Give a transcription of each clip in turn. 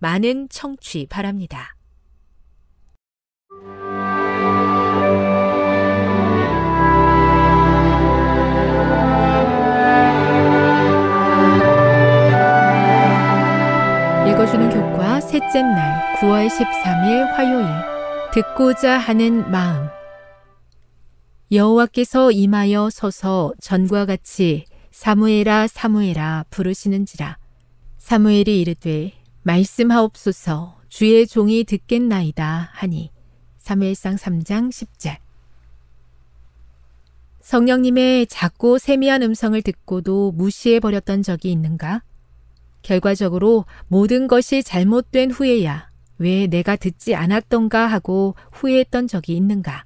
많은 청취 바랍니다. 읽어주는 교과 셋째 날 9월 13일 화요일. 듣고자 하는 마음. 여호와께서 임하여 서서 전과 같이 사무엘아 사무엘아 부르시는지라. 사무엘이 이르되 말씀하옵소서 주의 종이 듣겠나이다 하니 사무엘상 3장 10절 성령님의 작고 세미한 음성을 듣고도 무시해 버렸던 적이 있는가? 결과적으로 모든 것이 잘못된 후에야 왜 내가 듣지 않았던가 하고 후회했던 적이 있는가?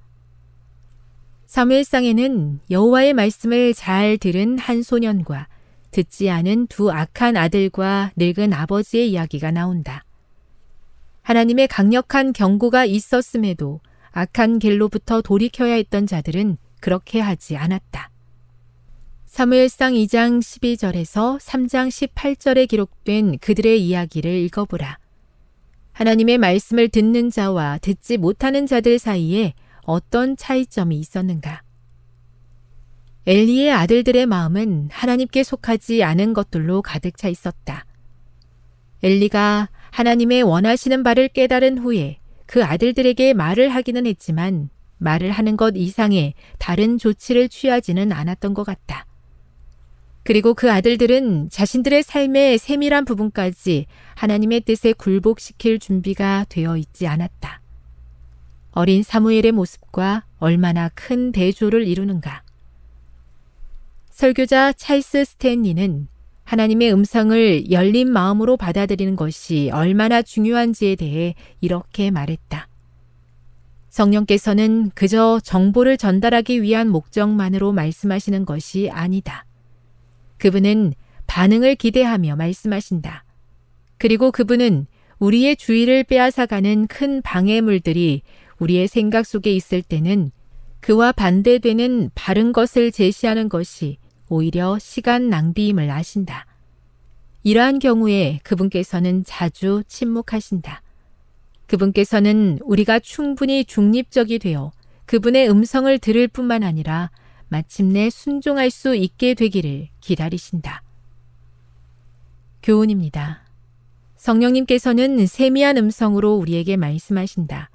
사무엘상에는 여호와의 말씀을 잘 들은 한 소년과 듣지 않은 두 악한 아들과 늙은 아버지의 이야기가 나온다. 하나님의 강력한 경고가 있었음에도 악한 길로부터 돌이켜야 했던 자들은 그렇게 하지 않았다. 사무엘상 2장 12절에서 3장 18절에 기록된 그들의 이야기를 읽어보라. 하나님의 말씀을 듣는 자와 듣지 못하는 자들 사이에 어떤 차이점이 있었는가? 엘리의 아들들의 마음은 하나님께 속하지 않은 것들로 가득 차 있었다. 엘리가 하나님의 원하시는 바를 깨달은 후에 그 아들들에게 말을 하기는 했지만 말을 하는 것 이상의 다른 조치를 취하지는 않았던 것 같다. 그리고 그 아들들은 자신들의 삶의 세밀한 부분까지 하나님의 뜻에 굴복시킬 준비가 되어 있지 않았다. 어린 사무엘의 모습과 얼마나 큰 대조를 이루는가. 설교자 찰스 스탠리는 하나님의 음성을 열린 마음으로 받아들이는 것이 얼마나 중요한지에 대해 이렇게 말했다. 성령께서는 그저 정보를 전달하기 위한 목적만으로 말씀하시는 것이 아니다. 그분은 반응을 기대하며 말씀하신다. 그리고 그분은 우리의 주의를 빼앗아가는 큰 방해물들이 우리의 생각 속에 있을 때는 그와 반대되는 바른 것을 제시하는 것이 오히려 시간 낭비임을 아신다. 이러한 경우에 그분께서는 자주 침묵하신다. 그분께서는 우리가 충분히 중립적이 되어 그분의 음성을 들을 뿐만 아니라 마침내 순종할 수 있게 되기를 기다리신다. 교훈입니다. 성령님께서는 세미한 음성으로 우리에게 말씀하신다.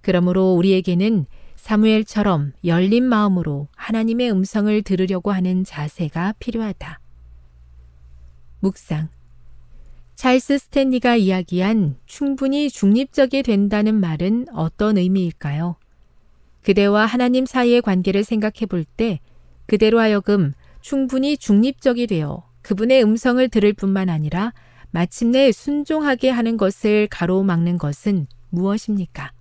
그러므로 우리에게는 사무엘처럼 열린 마음으로 하나님의 음성을 들으려고 하는 자세가 필요하다. 묵상. 찰스 스탠리가 이야기한 충분히 중립적이 된다는 말은 어떤 의미일까요? 그대와 하나님 사이의 관계를 생각해 볼 때 그대로 하여금 충분히 중립적이 되어 그분의 음성을 들을 뿐만 아니라 마침내 순종하게 하는 것을 가로막는 것은 무엇입니까?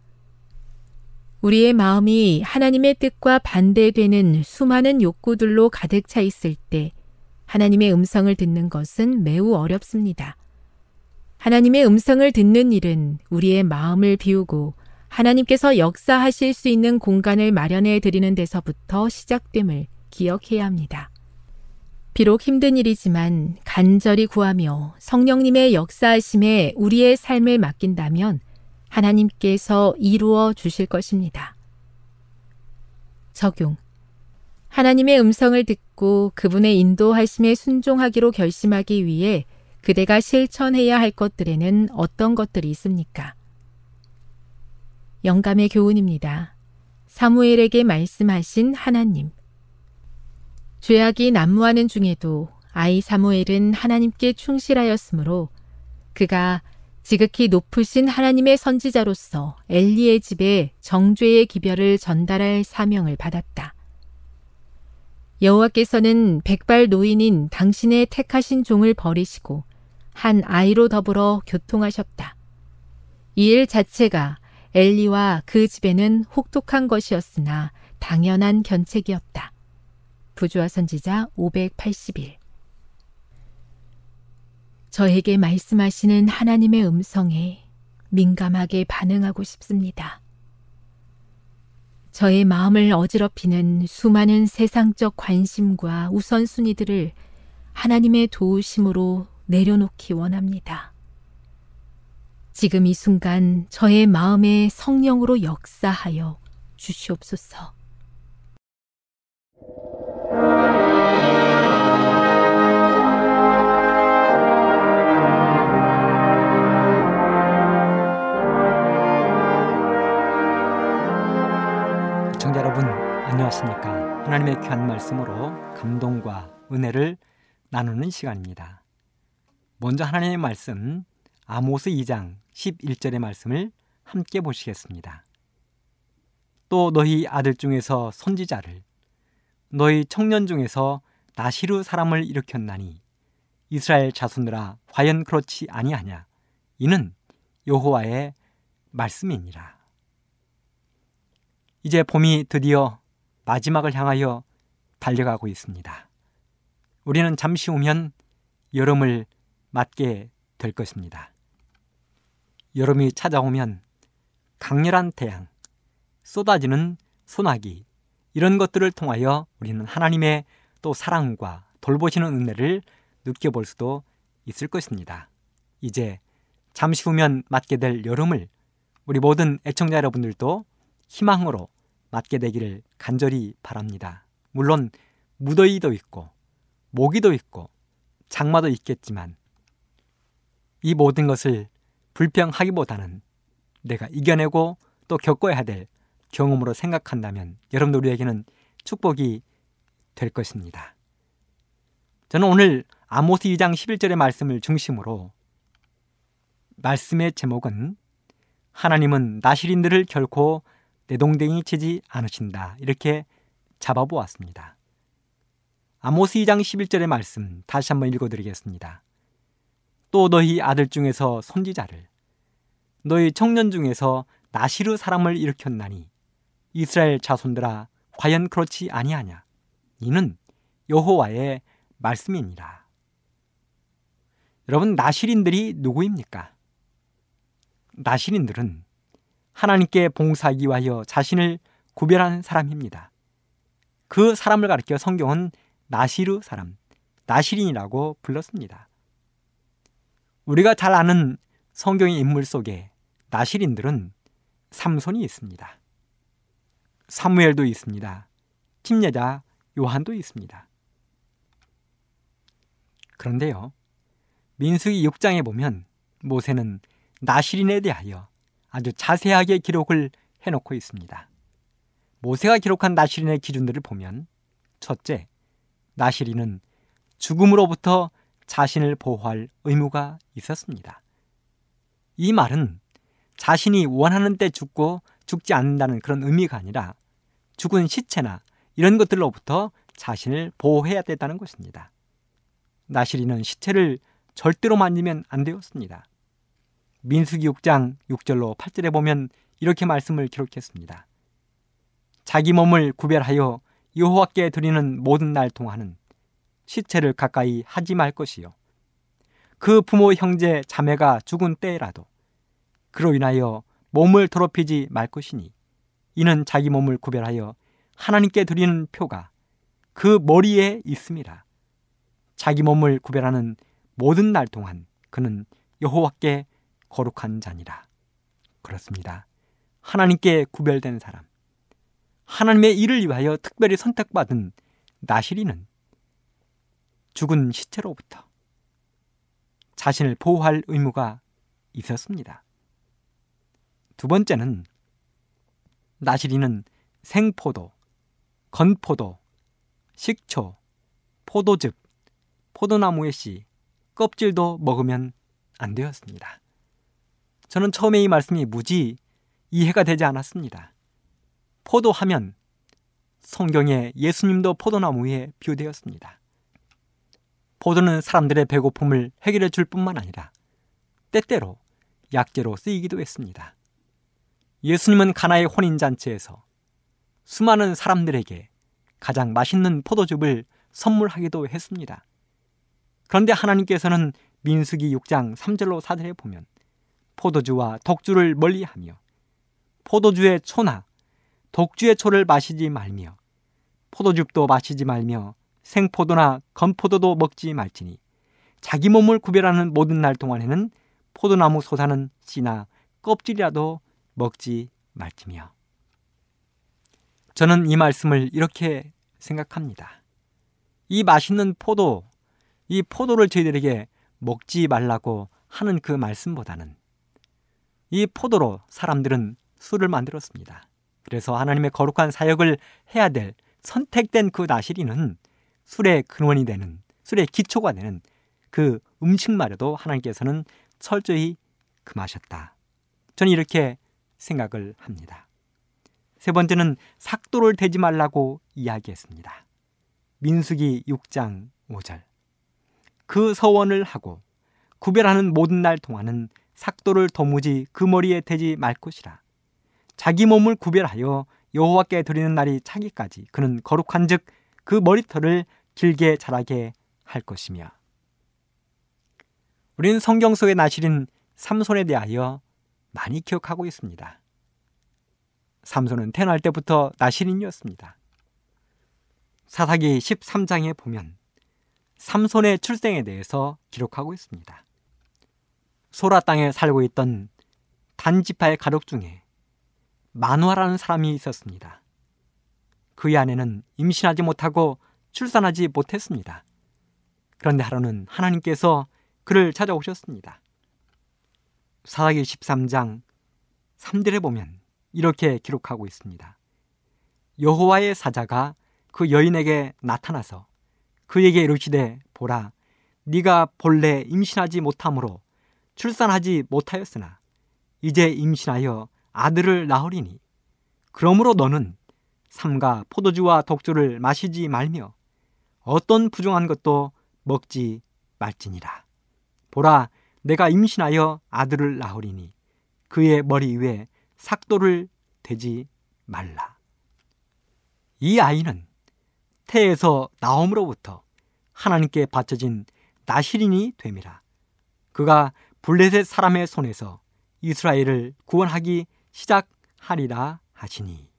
우리의 마음이 하나님의 뜻과 반대되는 수많은 욕구들로 가득 차 있을 때 하나님의 음성을 듣는 것은 매우 어렵습니다. 하나님의 음성을 듣는 일은 우리의 마음을 비우고 하나님께서 역사하실 수 있는 공간을 마련해 드리는 데서부터 시작됨을 기억해야 합니다. 비록 힘든 일이지만 간절히 구하며 성령님의 역사하심에 우리의 삶을 맡긴다면 하나님께서 이루어 주실 것입니다. 적용. 하나님의 음성을 듣고 그분의 인도하심에 순종하기로 결심하기 위해 그대가 실천해야 할 것들에는 어떤 것들이 있습니까? 영감의 교훈입니다. 사무엘에게 말씀하신 하나님. 죄악이 난무하는 중에도 아이 사무엘은 하나님께 충실하였으므로 그가 지극히 높으신 하나님의 선지자로서 엘리의 집에 정죄의 기별을 전달할 사명을 받았다. 여호와께서는 백발 노인인 당신의 택하신 종을 버리시고 한 아이로 더불어 교통하셨다. 이 일 자체가 엘리와 그 집에는 혹독한 것이었으나 당연한 견책이었다. 부주와 선지자 581 저에게 말씀하시는 하나님의 음성에 민감하게 반응하고 싶습니다. 저의 마음을 어지럽히는 수많은 세상적 관심과 우선순위들을 하나님의 도우심으로 내려놓기 원합니다. 지금 이 순간 저의 마음에 성령으로 역사하여 주시옵소서. 안녕하십니까? 하나님의 귀한 말씀으로 감동과 은혜를 나누는 시간입니다. 먼저 하나님의 말씀 아모스 2장 11절의 말씀을 함께 보시겠습니다. 또 너희 아들 중에서 선지자를 너희 청년 중에서 나시르 사람을 일으켰나니 이스라엘 자손들아 과연 그렇지 아니하냐? 이는 여호와의 말씀이니라. 이제 봄이 드디어 마지막을 향하여 달려가고 있습니다. 우리는 잠시 후면 여름을 맞게 될 것입니다. 여름이 찾아오면 강렬한 태양, 쏟아지는 소나기, 이런 것들을 통하여 우리는 하나님의 또 사랑과 돌보시는 은혜를 느껴볼 수도 있을 것입니다. 이제 잠시 후면 맞게 될 여름을 우리 모든 애청자 여러분들도 희망으로 맞게 되기를 간절히 바랍니다. 물론 무더위도 있고 모기도 있고 장마도 있겠지만 이 모든 것을 불평하기보다는 내가 이겨내고 또 겪어야 될 경험으로 생각한다면 여러분들 우리에게는 축복이 될 것입니다. 저는 오늘 아모스 2장 11절의 말씀을 중심으로 말씀의 제목은 하나님은 나시린들을 결코 내동댕이 치지 않으신다. 이렇게 잡아보았습니다. 아모스 2장 11절의 말씀 다시 한번 읽어드리겠습니다. 또 너희 아들 중에서 선지자를 너희 청년 중에서 나시르 사람을 일으켰나니 이스라엘 자손들아 과연 그렇지 아니하냐 이는 여호와의 말씀이니라. 여러분 나시린들이 누구입니까? 나시린들은 하나님께 봉사하기 위하여 자신을 구별한 사람입니다. 그 사람을 가리켜 성경은 나시르 사람, 나시린이라고 불렀습니다. 우리가 잘 아는 성경의 인물 속에 나시린들은 삼손이 있습니다. 사무엘도 있습니다. 침례자 요한도 있습니다. 그런데요. 민수기 6장에 보면 모세는 나시린에 대하여 아주 자세하게 기록을 해놓고 있습니다. 모세가 기록한 나시린의 기준들을 보면 첫째, 나시린은 죽음으로부터 자신을 보호할 의무가 있었습니다. 이 말은 자신이 원하는 때 죽고 죽지 않는다는 그런 의미가 아니라 죽은 시체나 이런 것들로부터 자신을 보호해야 된다는 것입니다. 나시리는 시체를 절대로 만지면 안 되었습니다. 민수기 6장 6절로 8절에 보면 이렇게 말씀을 기록했습니다. 자기 몸을 구별하여 여호와께 드리는 모든 날 동안은 시체를 가까이 하지 말 것이요. 그 부모 형제 자매가 죽은 때라도 그로 인하여 몸을 더럽히지 말 것이니 이는 자기 몸을 구별하여 하나님께 드리는 표가 그 머리에 있습니다. 자기 몸을 구별하는 모든 날 동안 그는 여호와께 거룩한 자니라. 그렇습니다. 하나님께 구별된 사람, 하나님의 일을 위하여 특별히 선택받은 나시리는 죽은 시체로부터 자신을 보호할 의무가 있었습니다. 두 번째는 나시리는 생포도, 건포도, 식초, 포도즙, 포도나무의 씨, 껍질도 먹으면 안 되었습니다. 저는 처음에 이 말씀이 무지 이해가 되지 않았습니다. 포도하면 성경에 예수님도 포도나무 에 비유되었습니다. 포도는 사람들의 배고픔을 해결해 줄 뿐만 아니라 때때로 약재로 쓰이기도 했습니다. 예수님은 가나의 혼인잔치에서 수많은 사람들에게 가장 맛있는 포도즙을 선물하기도 했습니다. 그런데 하나님께서는 민수기 6장 3절로 4절에 보면 포도주와 독주를 멀리하며 포도주의 초나 독주의 초를 마시지 말며 포도즙도 마시지 말며 생포도나 건포도도 먹지 말지니 자기 몸을 구별하는 모든 날 동안에는 포도나무 솟아는 씨나 껍질이라도 먹지 말지며 저는 이 말씀을 이렇게 생각합니다. 이 맛있는 포도, 이 포도를 저희들에게 먹지 말라고 하는 그 말씀보다는 이 포도로 사람들은 술을 만들었습니다. 그래서 하나님의 거룩한 사역을 해야 될 선택된 그 나시리는 술의 근원이 되는, 술의 기초가 되는 그 음식말에도 하나님께서는 철저히 금하셨다. 저는 이렇게 생각을 합니다. 세 번째는 삭도를 대지 말라고 이야기했습니다. 민수기 6장 5절. 그 서원을 하고 구별하는 모든 날 동안은 삭도를 도무지 그 머리에 대지 말 것이라. 자기 몸을 구별하여 여호와께 드리는 날이 차기까지 그는 거룩한즉 그 머리털을 길게 자라게 할 것이며. 우리는 성경 속에 나실인 삼손에 대하여 많이 기억하고 있습니다. 삼손은 태어날 때부터 나실인이었습니다. 사사기 13장에 보면 삼손의 출생에 대해서 기록하고 있습니다. 소라 땅에 살고 있던 단지파의 가족 중에 만화라는 사람이 있었습니다. 그의 아내는 임신하지 못하고 출산하지 못했습니다. 그런데 하루는 하나님께서 그를 찾아오셨습니다. 사사기 13장 3절에 보면 이렇게 기록하고 있습니다. 여호와의 사자가 그 여인에게 나타나서 그에게 이르시되 보라 네가 본래 임신하지 못함으로 출산하지 못하였으나 이제 임신하여 아들을 낳으리니 그러므로 너는 삼가 포도주와 독주를 마시지 말며 어떤 부정한 것도 먹지 말지니라 보라 내가 임신하여 아들을 낳으리니 그의 머리 위에 삭도를 대지 말라. 이 아이는 태에서 나옴으로부터 하나님께 바쳐진 나시린이 됨이라. 그가 블레셋 사람의 손에서 이스라엘을 구원하기 시작하리라 하시니.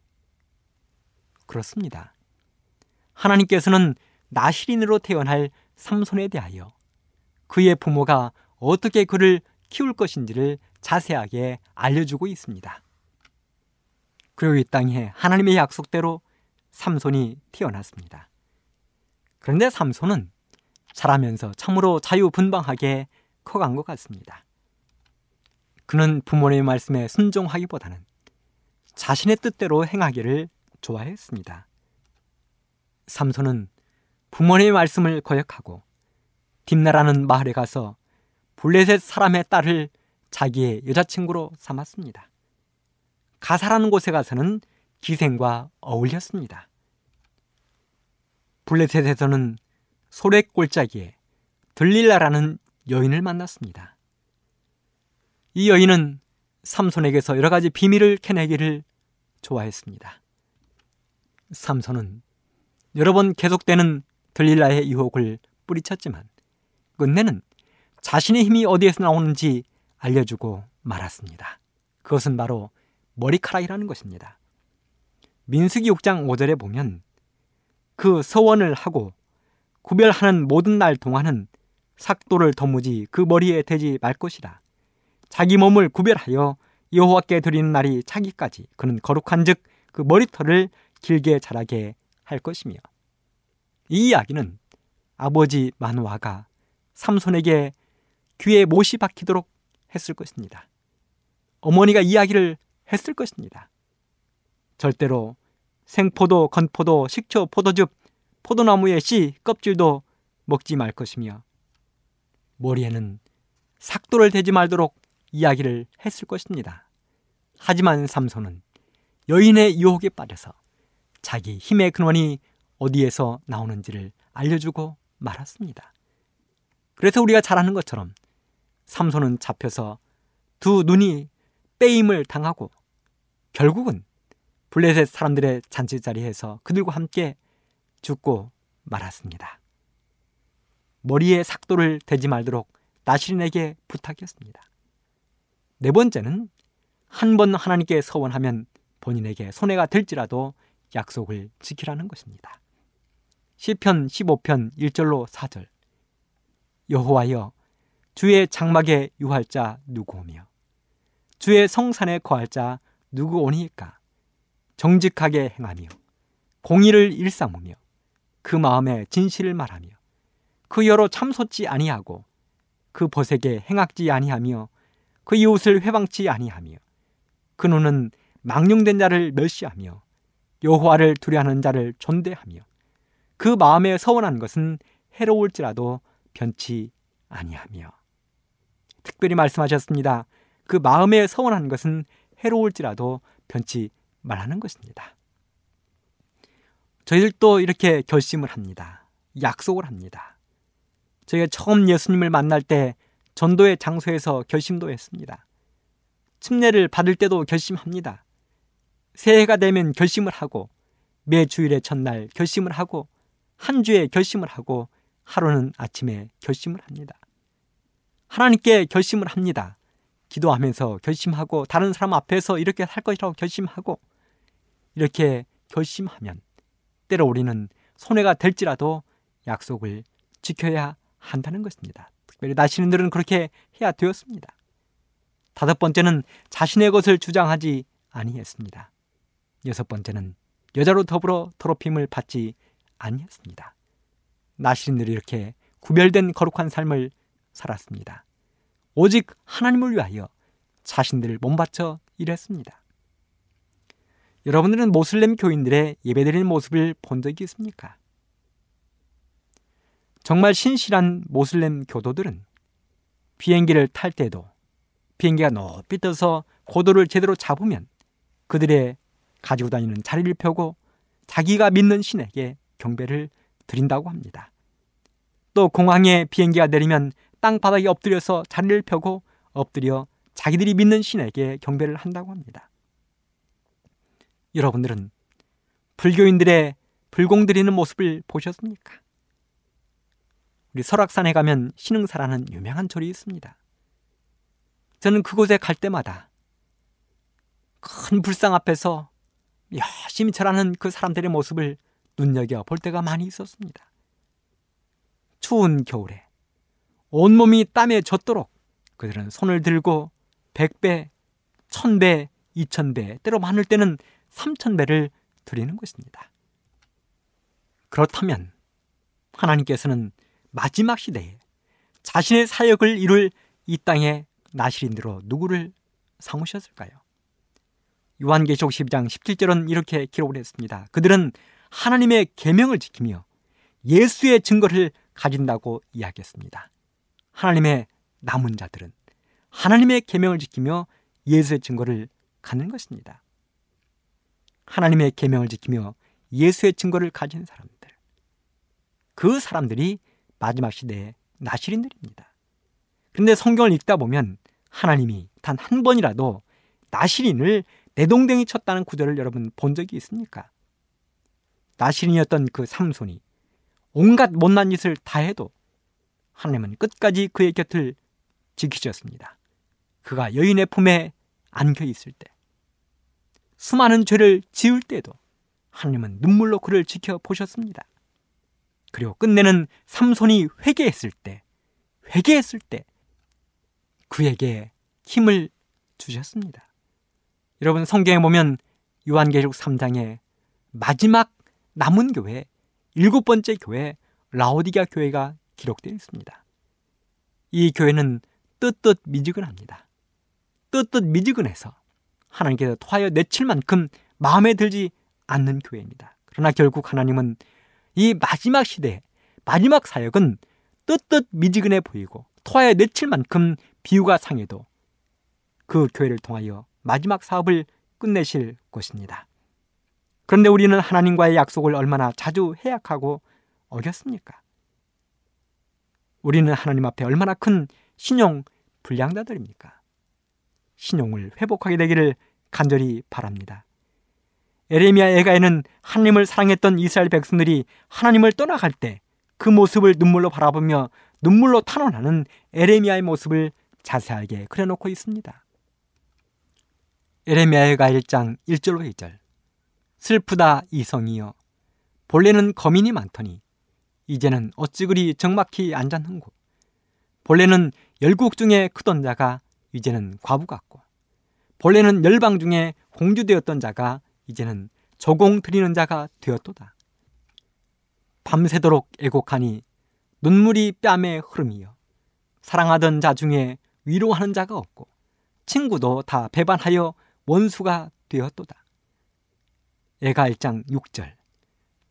그렇습니다. 하나님께서는 나시린으로 태어날 삼손에 대하여 그의 부모가 어떻게 그를 키울 것인지를 자세하게 알려주고 있습니다. 그리고 이 땅에 하나님의 약속대로 삼손이 태어났습니다. 그런데 삼손은 자라면서 참으로 자유분방하게 커간 것 같습니다. 그는 부모님의 말씀에 순종하기보다는 자신의 뜻대로 행하기를 좋아했습니다. 삼손은 부모님의 말씀을 거역하고 딥나라는 마을에 가서 블레셋 사람의 딸을 자기의 여자친구로 삼았습니다. 가사라는 곳에 가서는 기생과 어울렸습니다. 블레셋에서는 소렉 골짜기에 들릴라라는 여인을 만났습니다. 이 여인은 삼손에게서 여러 가지 비밀을 캐내기를 좋아했습니다. 삼손은 여러 번 계속되는 들릴라의 유혹을 뿌리쳤지만 끝내는 자신의 힘이 어디에서 나오는지 알려주고 말았습니다. 그것은 바로 머리카락이라는 것입니다. 민수기 6장 5절에 보면 그 서원을 하고 구별하는 모든 날 동안은 삭도를 도무지 그 머리에 대지 말 것이라. 자기 몸을 구별하여 여호와께 드리는 날이 차기까지 그는 거룩한즉 그 머리털을 길게 자라게 할 것이며 이 이야기는 아버지 마누아가 삼손에게 귀에 못이 박히도록 했을 것입니다. 어머니가 이야기를 했을 것입니다. 절대로 생포도, 건포도, 식초, 포도즙, 포도나무의 씨, 껍질도 먹지 말 것이며 머리에는 삭도를 대지 말도록 이야기를 했을 것입니다. 하지만 삼손은 여인의 유혹에 빠져서 자기 힘의 근원이 어디에서 나오는지를 알려주고 말았습니다. 그래서 우리가 잘 아는 것처럼 삼손은 잡혀서 두 눈이 빼임을 당하고 결국은 블레셋 사람들의 잔치 자리에서 그들과 함께 죽고 말았습니다. 머리에 삭도를 대지 말도록 나시린에게 부탁했습니다. 네 번째는 한 번 하나님께 서원하면 본인에게 손해가 될지라도 약속을 지키라는 것입니다. 시편 15편 1절로 4절 여호와여 주의 장막에 유할 자 누구오며 주의 성산에 거할 자 누구 오니까 정직하게 행하며 공의를 일삼으며 그 마음에 진실을 말하며 그 여로 참솟지 아니하고 그 벗에게 행악지 아니하며 그 이웃을 회방치 아니하며 그 눈은 망령된 자를 멸시하며 여호와를 두려하는 자를 존대하며 그 마음에 서원한 것은 해로울지라도 변치 아니하며 특별히 말씀하셨습니다. 그 마음에 서원한 것은 해로울지라도 변치 말하는 것입니다. 저희들도 이렇게 결심을 합니다. 약속을 합니다. 저희가 처음 예수님을 만날 때 전도의 장소에서 결심도 했습니다. 침례를 받을 때도 결심합니다. 새해가 되면 결심을 하고 매 주일의 첫날 결심을 하고 한 주에 결심을 하고 하루는 아침에 결심을 합니다. 하나님께 결심을 합니다. 기도하면서 결심하고 다른 사람 앞에서 이렇게 살 것이라고 결심하고 이렇게 결심하면 때로 우리는 손해가 될지라도 약속을 지켜야 한다는 것입니다. 특별히 나시인들은 그렇게 해야 되었습니다. 다섯 번째는 자신의 것을 주장하지 아니했습니다. 여섯 번째는 여자로 더불어 더럽힘을 받지 아니했습니다. 나시인들이 이렇게 구별된 거룩한 삶을 살았습니다. 오직 하나님을 위하여 자신들을 몸바쳐 일했습니다. 여러분들은 모슬렘 교인들의 예배드리는 모습을 본 적이 있습니까? 정말 신실한 모슬렘 교도들은 비행기를 탈 때도 비행기가 높이 떠서 고도를 제대로 잡으면 그들의 가지고 다니는 자리를 펴고 자기가 믿는 신에게 경배를 드린다고 합니다. 또 공항에 비행기가 내리면 땅바닥에 엎드려서 자리를 펴고 엎드려 자기들이 믿는 신에게 경배를 한다고 합니다. 여러분들은 불교인들의 불공 드리는 모습을 보셨습니까? 우리 설악산에 가면 신흥사라는 유명한 절이 있습니다. 저는 그곳에 갈 때마다 큰 불상 앞에서 열심히 절하는 그 사람들의 모습을 눈여겨 볼 때가 많이 있었습니다. 추운 겨울에 온몸이 땀에 젖도록 그들은 손을 들고 100배, 1000배, 2000배, 때로 많을 때는 3000배를 드리는 것입니다. 그렇다면 하나님께서는 마지막 시대에 자신의 사역을 이룰 이 땅의 나시린으로 누구를 삼으셨을까요? 요한계시록 12장 17절은 이렇게 기록을 했습니다. 그들은 하나님의 계명을 지키며 예수의 증거를 가진다고 이야기했습니다. 하나님의 남은 자들은 하나님의 계명을 지키며 예수의 증거를 갖는 것입니다. 하나님의 계명을 지키며 예수의 증거를 가진 사람들. 그 사람들이 마지막 시대의 나시린들입니다. 그런데 성경을 읽다 보면 하나님이 단 한 번이라도 나시린을 내동댕이 쳤다는 구절을 여러분 본 적이 있습니까? 나시린이었던 그 삼손이 온갖 못난 짓을 다 해도 하나님은 끝까지 그의 곁을 지키셨습니다. 그가 여인의 품에 안겨 있을 때, 수많은 죄를 지을 때도 하나님은 눈물로 그를 지켜보셨습니다. 그리고 끝내는 삼손이 회개했을 때, 회개했을 때 그에게 힘을 주셨습니다. 여러분 성경에 보면 요한계시록 3장에 마지막 남은 교회, 일곱 번째 교회 라오디가 교회가 기록되어 있습니다. 이 교회는 뜨뜻 미지근합니다. 뜨뜻 미지근해서 하나님께서 토하여 내칠 만큼 마음에 들지 않는 교회입니다. 그러나 결국 하나님은 이 마지막 시대, 마지막 사역은 뜨뜻 미지근해 보이고 토하여 내칠 만큼 비유가 상해도 그 교회를 통하여 마지막 사업을 끝내실 것입니다. 그런데 우리는 하나님과의 약속을 얼마나 자주 해약하고 어겼습니까? 우리는 하나님 앞에 얼마나 큰 신용 불량자들입니까? 신용을 회복하게 되기를 간절히 바랍니다. 에레미야 애가에는 하나님을 사랑했던 이스라엘 백성들이 하나님을 떠나갈 때 그 모습을 눈물로 바라보며 눈물로 탄원하는 에레미야의 모습을 자세하게 그려놓고 있습니다. 에레미야가 1장 1절로 2절. 슬프다 이성이여. 본래는 거민이 많더니 이제는 어찌 그리 정막히 앉았는고. 본래는 열국 중에 크던 자가 이제는 과부 같고. 본래는 열방 중에 공주되었던 자가 이제는 조공 드리는 자가 되었도다. 밤새도록 애곡하니 눈물이 뺨에 흐름이여 사랑하던 자 중에 위로하는 자가 없고 친구도 다 배반하여 원수가 되었도다. 애가 1장 6절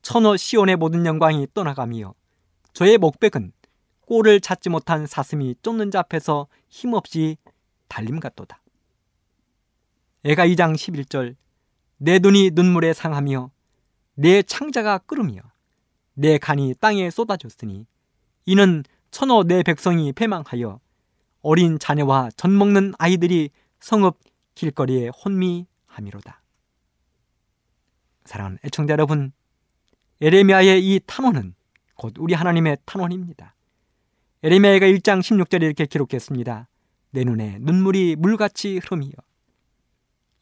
천어 시온의 모든 영광이 떠나가며 저의 목백은 꼴을 찾지 못한 사슴이 쫓는 자 앞에서 힘없이 달림 같도다. 애가 2장 11절 내 눈이 눈물에 상하며 내 창자가 끓으며 내 간이 땅에 쏟아졌으니 이는 천어 내 백성이 패망하여 어린 자녀와 젖 먹는 아이들이 성읍 길거리에 혼미함이로다. 사랑하는 애청자 여러분, 에레미야의 이 탄원은 곧 우리 하나님의 탄원입니다. 에레미야가 1장 16절에 이렇게 기록했습니다. 내 눈에 눈물이 물같이 흐름이여.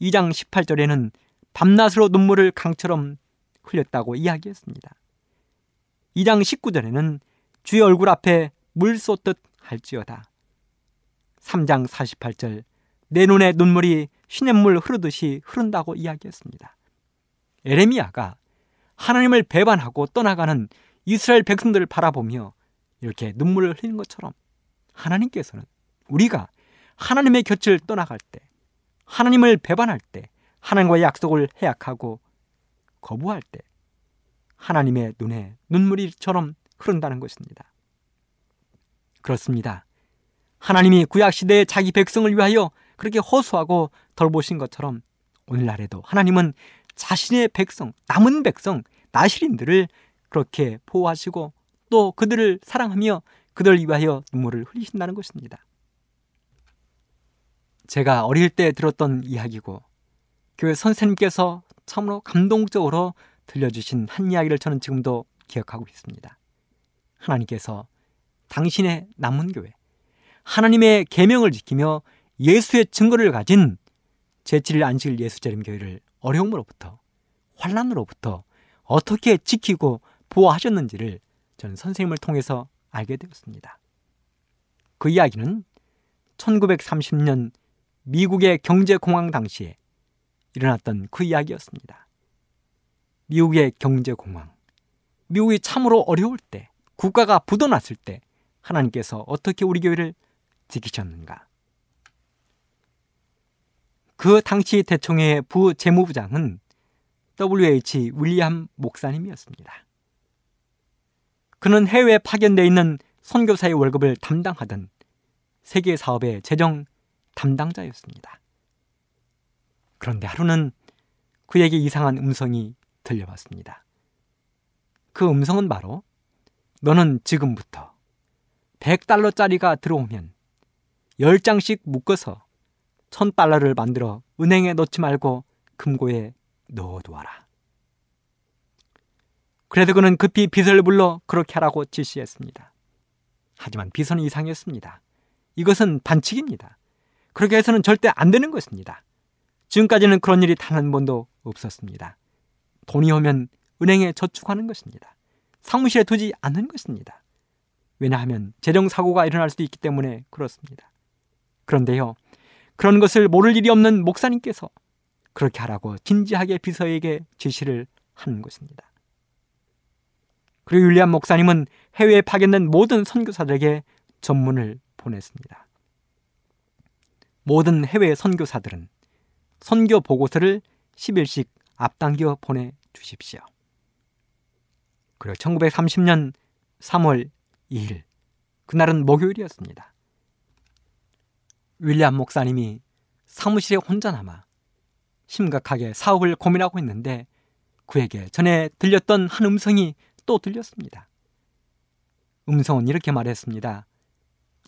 2장 18절에는 밤낮으로 눈물을 강처럼 흘렸다고 이야기했습니다. 2장 19절에는 주의 얼굴 앞에 물 쏟듯 할지어다. 3장 48절 내 눈에 눈물이 시냇물 흐르듯이 흐른다고 이야기했습니다. 에레미야가 하나님을 배반하고 떠나가는 이스라엘 백성들을 바라보며 이렇게 눈물을 흘리는 것처럼 하나님께서는 우리가 하나님의 곁을 떠나갈 때, 하나님을 배반할 때, 하나님과의 약속을 해약하고 거부할 때, 하나님의 눈에 눈물이처럼 흐른다는 것입니다. 그렇습니다. 하나님이 구약시대에 자기 백성을 위하여 그렇게 호소하고 덜보신 것처럼 오늘날에도 하나님은 자신의 백성, 남은 백성, 나시린들을 그렇게 보호하시고 또 그들을 사랑하며 그들을 위하여 눈물을 흘리신다는 것입니다. 제가 어릴 때 들었던 이야기고 교회 선생님께서 참으로 감동적으로 들려주신 한 이야기를 저는 지금도 기억하고 있습니다. 하나님께서 당신의 남은 교회, 하나님의 계명을 지키며 예수의 증거를 가진 제7일 안식일 예수재림 교회를 어려움으로부터 환란으로부터 어떻게 지키고 보호하셨는지를 저는 선생님을 통해서 알게 되었습니다. 그 이야기는 1930년 미국의 경제공황 당시에 일어났던 그 이야기였습니다. 미국의 경제공황. 미국이 참으로 어려울 때, 국가가 부도났을 때 하나님께서 어떻게 우리 교회를 지키셨는가? 그 당시 대통령의 부재무부장은 WH 윌리엄 목사님이었습니다. 그는 해외에 파견되어 있는 선교사의 월급을 담당하던 세계 사업의 재정 담당자였습니다. 그런데 하루는 그에게 이상한 음성이 들려왔습니다. 그 음성은 바로 너는 지금부터 100달러짜리가 들어오면 10장씩 묶어서 1000달러를 만들어 은행에 넣지 말고 금고에 넣어두어라. 그래도 그는 급히 비서를 불러 그렇게 하라고 지시했습니다. 하지만 비서는 이상했습니다. 이것은 반칙입니다. 그렇게 해서는 절대 안 되는 것입니다. 지금까지는 그런 일이 단 한 번도 없었습니다. 돈이 오면 은행에 저축하는 것입니다. 사무실에 두지 않는 것입니다. 왜냐하면 재정 사고가 일어날 수도 있기 때문에 그렇습니다. 그런데요, 그런 것을 모를 일이 없는 목사님께서 그렇게 하라고 진지하게 비서에게 지시를 하는 것입니다. 그리고 윌리엄 목사님은 해외에 파견된 모든 선교사들에게 전문을 보냈습니다. 모든 해외 선교사들은 선교 보고서를 10일씩 앞당겨 보내주십시오. 그리고 1930년 3월 2일, 그날은 목요일이었습니다. 윌리엄 목사님이 사무실에 혼자 남아 심각하게 사업을 고민하고 있는데 그에게 전에 들렸던 한 음성이 또 들렸습니다. 음성은 이렇게 말했습니다.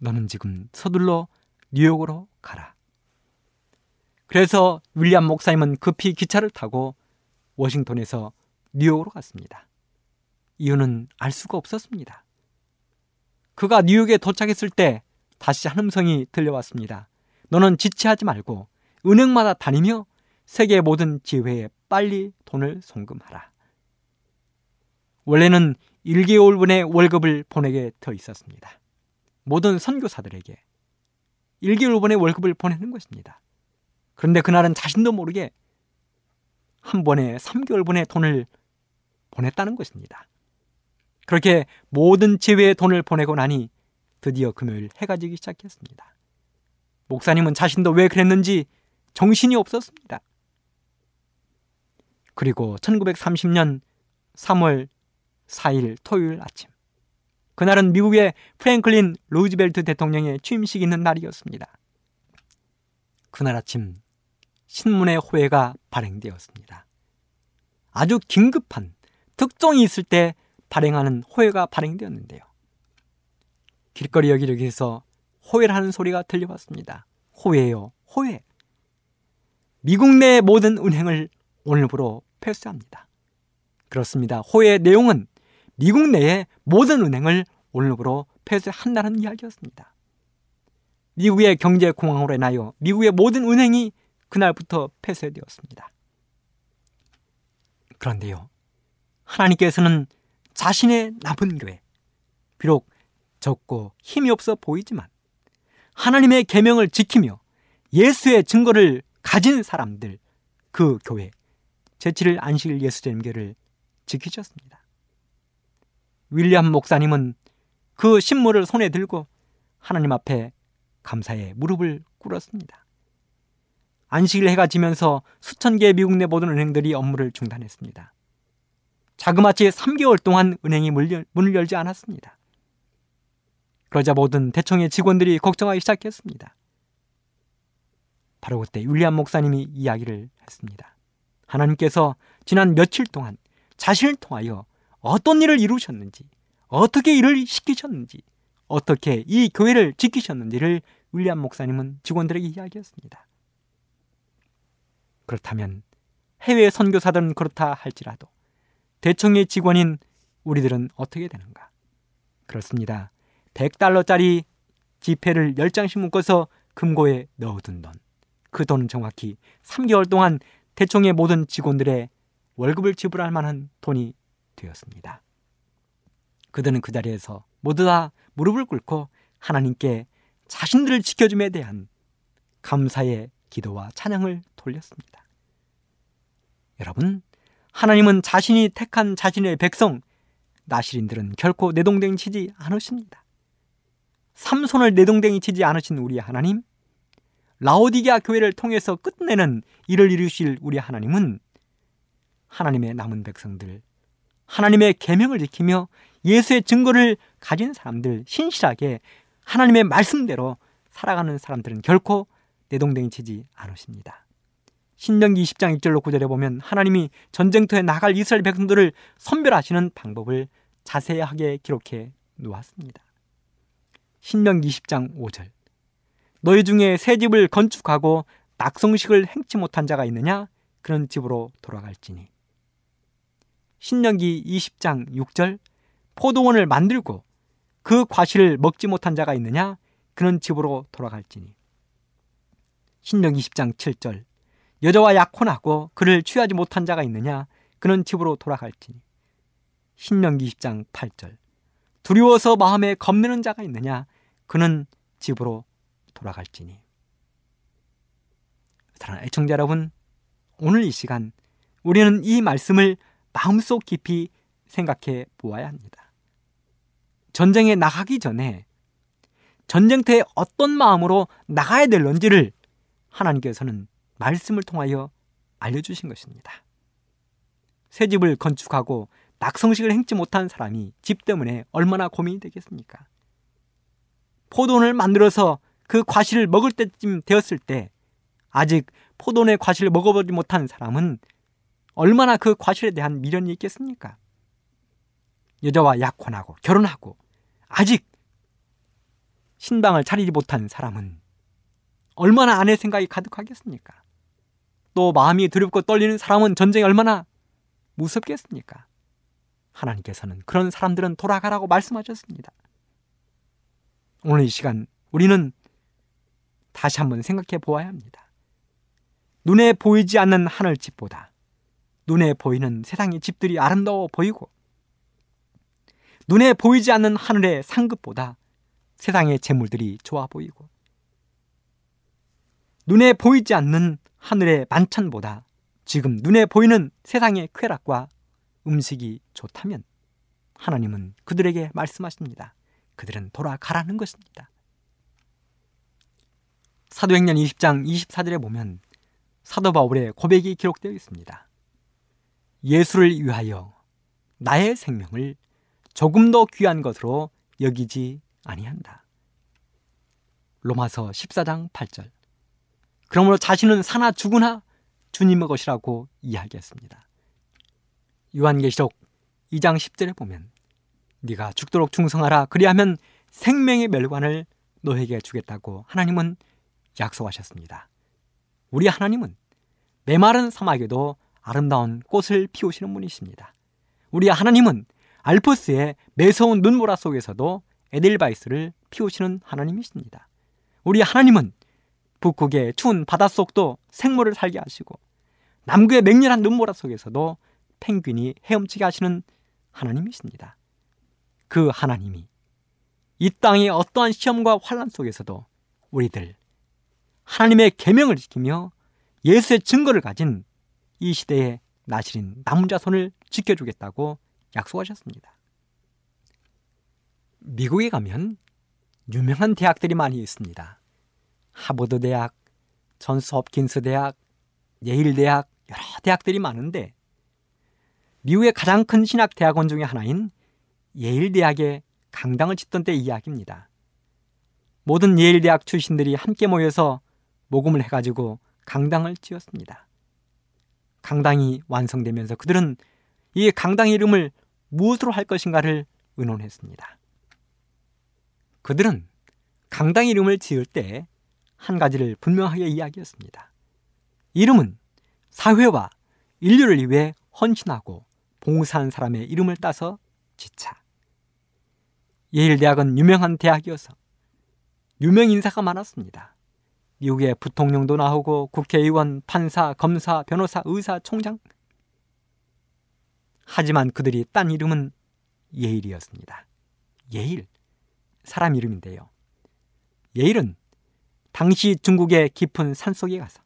너는 지금 서둘러 뉴욕으로 가라. 그래서 윌리엄 목사님은 급히 기차를 타고 워싱턴에서 뉴욕으로 갔습니다. 이유는 알 수가 없었습니다. 그가 뉴욕에 도착했을 때 다시 한 음성이 들려왔습니다. 너는 지체하지 말고 은행마다 다니며 세계 모든 지회에 빨리 돈을 송금하라. 원래는 1개월분의 월급을 보내게 되어 있었습니다. 모든 선교사들에게 1개월분의 월급을 보내는 것입니다. 그런데 그날은 자신도 모르게 한 번에 3개월분의 돈을 보냈다는 것입니다. 그렇게 모든 지회에 돈을 보내고 나니 드디어 금요일 해가 지기 시작했습니다. 목사님은 자신도 왜 그랬는지 정신이 없었습니다. 그리고 1930년 3월 4일 토요일 아침. 그날은 미국의 프랭클린 루즈벨트 대통령의 취임식이 있는 날이었습니다. 그날 아침 신문의 호해가 발행되었습니다. 아주 긴급한 특종이 있을 때 발행하는 호해가 발행되었는데요. 길거리 여기저기에서 하는 소리가 들려왔습니다. 호해요, 호해. 미국 내 모든 은행을 오늘부로 폐쇄합니다. 그렇습니다. 호해의 내용은 미국 내의 모든 은행을 오늘부로 폐쇄한다는 이야기였습니다. 미국의 경제 공황으로 인하여 미국의 모든 은행이 그날부터 폐쇄되었습니다. 그런데요, 하나님께서는 자신의 남은 교회, 비록 적고 힘이 없어 보이지만 하나님의 계명을 지키며 예수의 증거를 가진 사람들 그 교회 제7일 안식일 예수제임교를 지키셨습니다. 윌리엄 목사님은 그 신물을 손에 들고 하나님 앞에 감사의 무릎을 꿇었습니다. 안식일 해가 지면서 수천 개의 미국 내 모든 은행들이 업무를 중단했습니다. 자그마치 3개월 동안 은행이 문을 열지 않았습니다. 그러자 모든 대청의 직원들이 걱정하기 시작했습니다. 바로 그때 윌리엄 목사님이 이야기를 했습니다. 하나님께서 지난 며칠 동안 자신을 통하여 어떤 일을 이루셨는지, 어떻게 일을 시키셨는지, 어떻게 이 교회를 지키셨는지를 윌리엄 목사님은 직원들에게 이야기했습니다. 그렇다면 해외 선교사들은 그렇다 할지라도 대청의 직원인 우리들은 어떻게 되는가? 그렇습니다. 100달러짜리 지폐를 10장씩 묶어서 금고에 넣어둔 돈. 그 돈은 정확히 3개월 동안 대청의 모든 직원들의 월급을 지불할 만한 돈이 되었습니다. 그들은 그 자리에서 모두 다 무릎을 꿇고 하나님께 자신들을 지켜줌에 대한 감사의 기도와 찬양을 돌렸습니다. 여러분, 하나님은 자신이 택한 자신의 백성, 나시린들은 결코 내동댕이 치지 않으십니다. 삼손을 내동댕이 치지 않으신 우리 하나님, 라오디게아 교회를 통해서 끝내는 일을 이루실 우리 하나님은 하나님의 남은 백성들, 하나님의 계명을 지키며 예수의 증거를 가진 사람들 신실하게 하나님의 말씀대로 살아가는 사람들은 결코 내동댕이 치지 않으십니다. 신명기 20장 1절로 9절에 보면 하나님이 전쟁터에 나갈 이스라엘 백성들을 선별하시는 방법을 자세하게 기록해 놓았습니다. 신명기 20장 5절 너희 중에 새 집을 건축하고 낙성식을 행치 못한 자가 있느냐? 그런 집으로 돌아갈지니. 신명기 20장 6절 포도원을 만들고 그 과실을 먹지 못한 자가 있느냐? 그런 집으로 돌아갈지니. 신명기 20장 7절 여자와 약혼하고 그를 취하지 못한 자가 있느냐? 그런 집으로 돌아갈지니. 신명기 20장 8절 두려워서 마음에 겁내는 자가 있느냐? 그는 집으로 돌아갈지니. 사랑하는 애청자 여러분, 오늘 이 시간 우리는 이 말씀을 마음속 깊이 생각해 보아야 합니다. 전쟁에 나가기 전에 전쟁터에 어떤 마음으로 나가야 될런지를 하나님께서는 말씀을 통하여 알려주신 것입니다. 새 집을 건축하고 낙성식을 행치 못한 사람이 집 때문에 얼마나 고민이 되겠습니까? 포도원을 만들어서 그 과실을 먹을 때쯤 되었을 때 아직 포도원의 과실을 먹어보지 못한 사람은 얼마나 그 과실에 대한 미련이 있겠습니까? 여자와 약혼하고 결혼하고 아직 신방을 차리지 못한 사람은 얼마나 아내 생각이 가득하겠습니까? 또 마음이 두렵고 떨리는 사람은 전쟁이 얼마나 무섭겠습니까? 하나님께서는 그런 사람들은 돌아가라고 말씀하셨습니다. 오늘 이 시간 우리는 다시 한번 생각해 보아야 합니다. 눈에 보이지 않는 하늘집보다 눈에 보이는 세상의 집들이 아름다워 보이고 눈에 보이지 않는 하늘의 상급보다 세상의 재물들이 좋아 보이고 눈에 보이지 않는 하늘의 만찬보다 지금 눈에 보이는 세상의 쾌락과 음식이 좋다면 하나님은 그들에게 말씀하십니다. 그들은 돌아가라는 것입니다. 사도행전 20장 24절에 보면 사도 바울의 고백이 기록되어 있습니다. 예수를 위하여 나의 생명을 조금 더 귀한 것으로 여기지 아니한다. 로마서 14장 8절. 그러므로 자신은 사나 죽으나 주님의 것이라고 이야기했습니다. 요한계시록 2장 10절에 보면 네가 죽도록 충성하라 그리하면 생명의 멸관을 너에게 주겠다고 하나님은 약속하셨습니다. 우리 하나님은 메마른 사막에도 아름다운 꽃을 피우시는 분이십니다. 우리 하나님은 알프스의 매서운 눈보라 속에서도 에델바이스를 피우시는 하나님이십니다. 우리 하나님은 북극의 추운 바닷속도 생물을 살게 하시고 남극의 맹렬한 눈보라 속에서도 펭귄이 헤엄치게 하시는 하나님이십니다. 그 하나님이 이 땅의 어떠한 시험과 환란 속에서도 우리들 하나님의 계명을 지키며 예수의 증거를 가진 이 시대의 나시린 남은 자손을 지켜주겠다고 약속하셨습니다. 미국에 가면 유명한 대학들이 많이 있습니다. 하버드 대학, 전스 홉킨스 대학, 예일 대학, 여러 대학들이 많은데 미국의 가장 큰 신학 대학원 중의 하나인 예일 대학에 강당을 짓던 때 이야기입니다. 모든 예일 대학 출신들이 함께 모여서 모금을 해가지고 강당을 지었습니다. 강당이 완성되면서 그들은 이 강당 이름을 무엇으로 할 것인가를 의논했습니다. 그들은 강당 이름을 지을 때 한 가지를 분명하게 이야기했습니다. 이름은 사회와 인류를 위해 헌신하고 봉사한 사람의 이름을 따서 지차. 예일대학은 유명한 대학이어서 유명 인사가 많았습니다. 미국의 부통령도 나오고 국회의원, 판사, 검사, 변호사, 의사, 총장. 하지만 그들이 딴 이름은 예일이었습니다. 예일. 사람 이름인데요. 예일은 당시 중국의 깊은 산속에 가서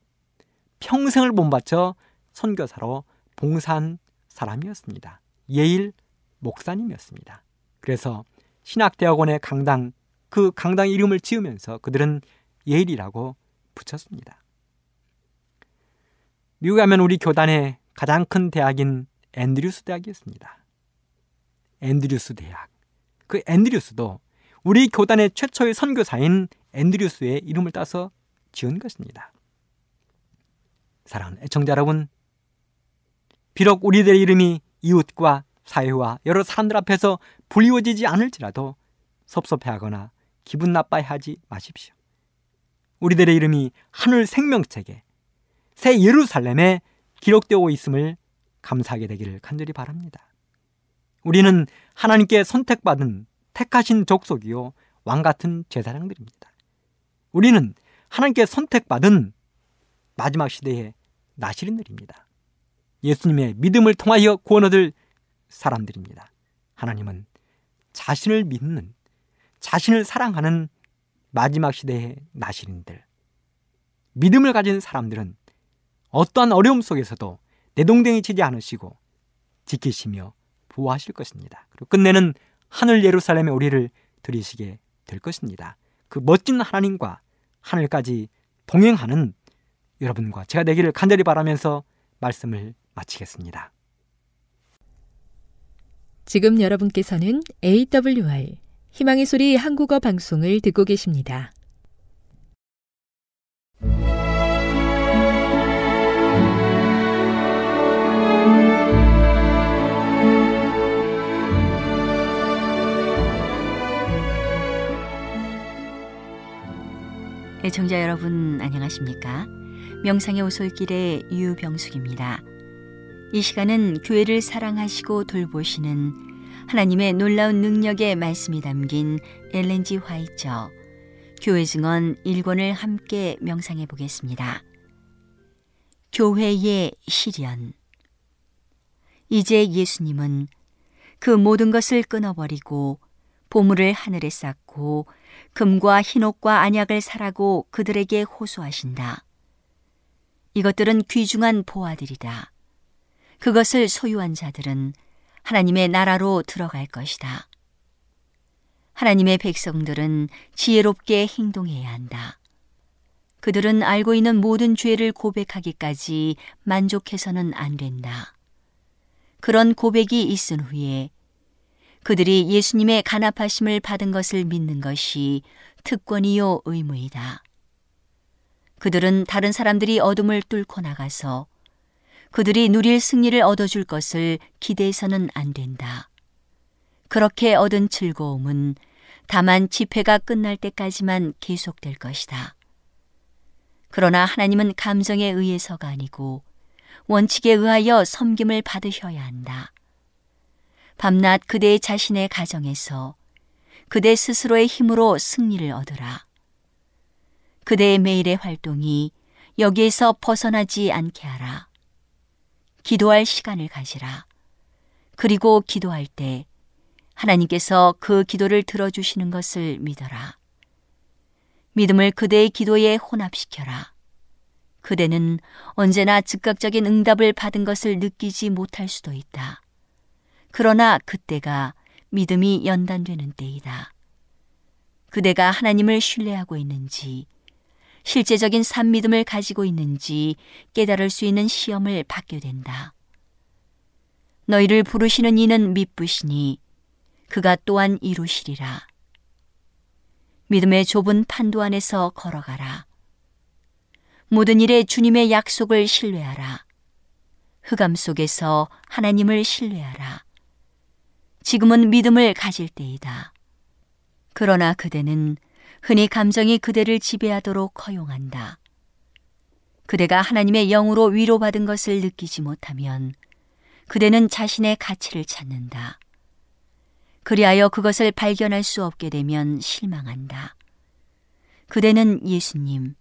평생을 몸바쳐 선교사로 봉사한 사람이었습니다. 예일 목사님이었습니다. 그래서 신학대학원의 강당, 그 강당 이름을 지으면서 그들은 예일이라고 붙였습니다. 미국에 가면 우리 교단의 가장 큰 대학인 앤드류스 대학이었습니다. 앤드류스 대학. 그 앤드류스도 우리 교단의 최초의 선교사인 앤드류스의 이름을 따서 지은 것입니다. 사랑하는 애청자 여러분, 비록 우리들의 이름이 이웃과 사회와 여러 사람들 앞에서 불리워지지 않을지라도 섭섭해하거나 기분 나빠하지 마십시오. 우리들의 이름이 하늘 생명책에 새 예루살렘에 기록되어 있음을 감사하게 되기를 간절히 바랍니다. 우리는 하나님께 선택받은 택하신 족속이요 왕 같은 제사장들입니다. 우리는 하나님께 선택받은 마지막 시대의 나시린들입니다. 예수님의 믿음을 통하여 구원 얻을 사람들입니다. 하나님은 자신을 믿는 자신을 사랑하는 마지막 시대의 나시린들 믿음을 가진 사람들은 어떠한 어려움 속에서도 내동댕이 치지 않으시고 지키시며 보호하실 것입니다. 그리고 끝내는 하늘 예루살렘에 우리를 들이시게 될 것입니다. 그 멋진 하나님과 하늘까지 동행하는 여러분과 제가 되기를 간절히 바라면서 말씀을 마치겠습니다. 지금 여러분께서는 AWR 희망의 소리 한국어 방송을 듣고 계십니다. 애청자 여러분 안녕하십니까? 명상의 오솔길의 유병숙입니다. 이 시간은 교회를 사랑하시고 돌보시는 하나님의 놀라운 능력의 말씀이 담긴 엘렌지 화이처 교회 증언 1권을 함께 명상해 보겠습니다. 교회의 시련 이제 예수님은 그 모든 것을 끊어버리고 보물을 하늘에 쌓고 금과 흰옷과 안약을 사라고 그들에게 호소하신다. 이것들은 귀중한 보아들이다. 그것을 소유한 자들은 하나님의 나라로 들어갈 것이다. 하나님의 백성들은 지혜롭게 행동해야 한다. 그들은 알고 있는 모든 죄를 고백하기까지 만족해서는 안 된다. 그런 고백이 있은 후에 그들이 예수님의 간합하심을 받은 것을 믿는 것이 특권이요 의무이다. 그들은 다른 사람들이 어둠을 뚫고 나가서 그들이 누릴 승리를 얻어줄 것을 기대해서는 안 된다. 그렇게 얻은 즐거움은 다만 집회가 끝날 때까지만 계속될 것이다. 그러나 하나님은 감정에 의해서가 아니고 원칙에 의하여 섬김을 받으셔야 한다. 밤낮 그대 자신의 가정에서 그대 스스로의 힘으로 승리를 얻으라. 그대의 매일의 활동이 여기에서 벗어나지 않게 하라. 기도할 시간을 가지라. 그리고 기도할 때 하나님께서 그 기도를 들어주시는 것을 믿어라. 믿음을 그대의 기도에 혼합시켜라. 그대는 언제나 즉각적인 응답을 받은 것을 느끼지 못할 수도 있다. 그러나 그때가 믿음이 연단되는 때이다. 그대가 하나님을 신뢰하고 있는지, 실제적인 산 믿음을 가지고 있는지 깨달을 수 있는 시험을 받게 된다. 너희를 부르시는 이는 미쁘시니 그가 또한 이루시리라. 믿음의 좁은 판도 안에서 걸어가라. 모든 일에 주님의 약속을 신뢰하라. 흑암 속에서 하나님을 신뢰하라. 지금은 믿음을 가질 때이다. 그러나 그대는 흔히 감정이 그대를 지배하도록 허용한다. 그대가 하나님의 영으로 위로받은 것을 느끼지 못하면 그대는 자신의 가치를 찾는다. 그리하여 그것을 발견할 수 없게 되면 실망한다. 그대는 예수님,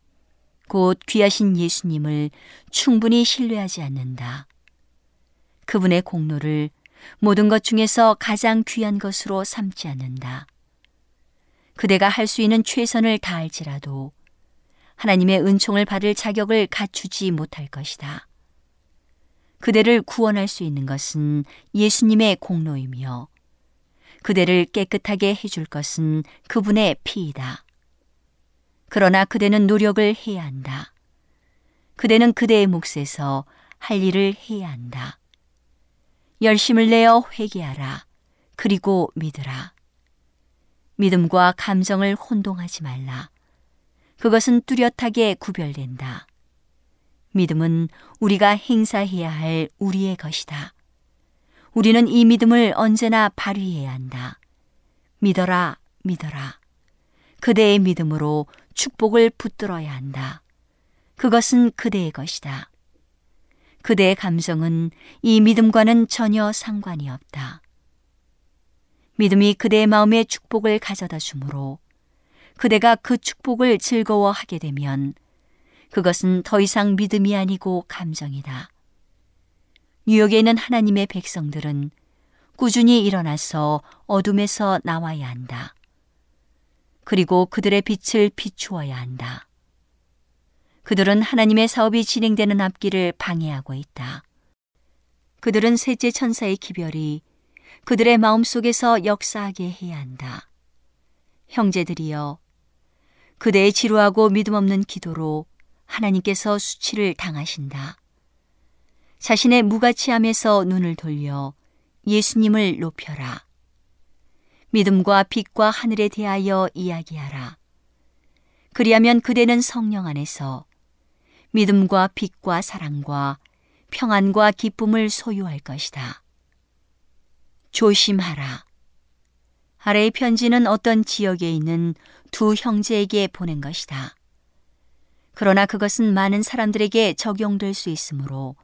곧 귀하신 예수님을 충분히 신뢰하지 않는다. 그분의 공로를 모든 것 중에서 가장 귀한 것으로 삼지 않는다. 그대가 할 수 있는 최선을 다할지라도 하나님의 은총을 받을 자격을 갖추지 못할 것이다. 그대를 구원할 수 있는 것은 예수님의 공로이며 그대를 깨끗하게 해줄 것은 그분의 피이다. 그러나 그대는 노력을 해야 한다. 그대는 그대의 몫에서 할 일을 해야 한다. 열심을 내어 회개하라. 그리고 믿으라. 믿음과 감정을 혼동하지 말라. 그것은 뚜렷하게 구별된다. 믿음은 우리가 행사해야 할 우리의 것이다. 우리는 이 믿음을 언제나 발휘해야 한다. 믿어라, 믿어라. 그대의 믿음으로 축복을 붙들어야 한다. 그것은 그대의 것이다. 그대의 감정은 이 믿음과는 전혀 상관이 없다. 믿음이 그대의 마음에 축복을 가져다 주므로 그대가 그 축복을 즐거워하게 되면 그것은 더 이상 믿음이 아니고 감정이다. 뉴욕에 있는 하나님의 백성들은 꾸준히 일어나서 어둠에서 나와야 한다. 그리고 그들의 빛을 비추어야 한다. 그들은 하나님의 사업이 진행되는 앞길을 방해하고 있다. 그들은 셋째 천사의 기별이 그들의 마음속에서 역사하게 해야 한다. 형제들이여, 그대의 지루하고 믿음 없는 기도로 하나님께서 수치를 당하신다. 자신의 무가치함에서 눈을 돌려 예수님을 높여라. 믿음과 빛과 하늘에 대하여 이야기하라. 그리하면 그대는 성령 안에서 믿음과 빛과 사랑과 평안과 기쁨을 소유할 것이다. 조심하라. 아래의 편지는 어떤 지역에 있는 두 형제에게 보낸 것이다. 그러나 그것은 많은 사람들에게 적용될 수 있으므로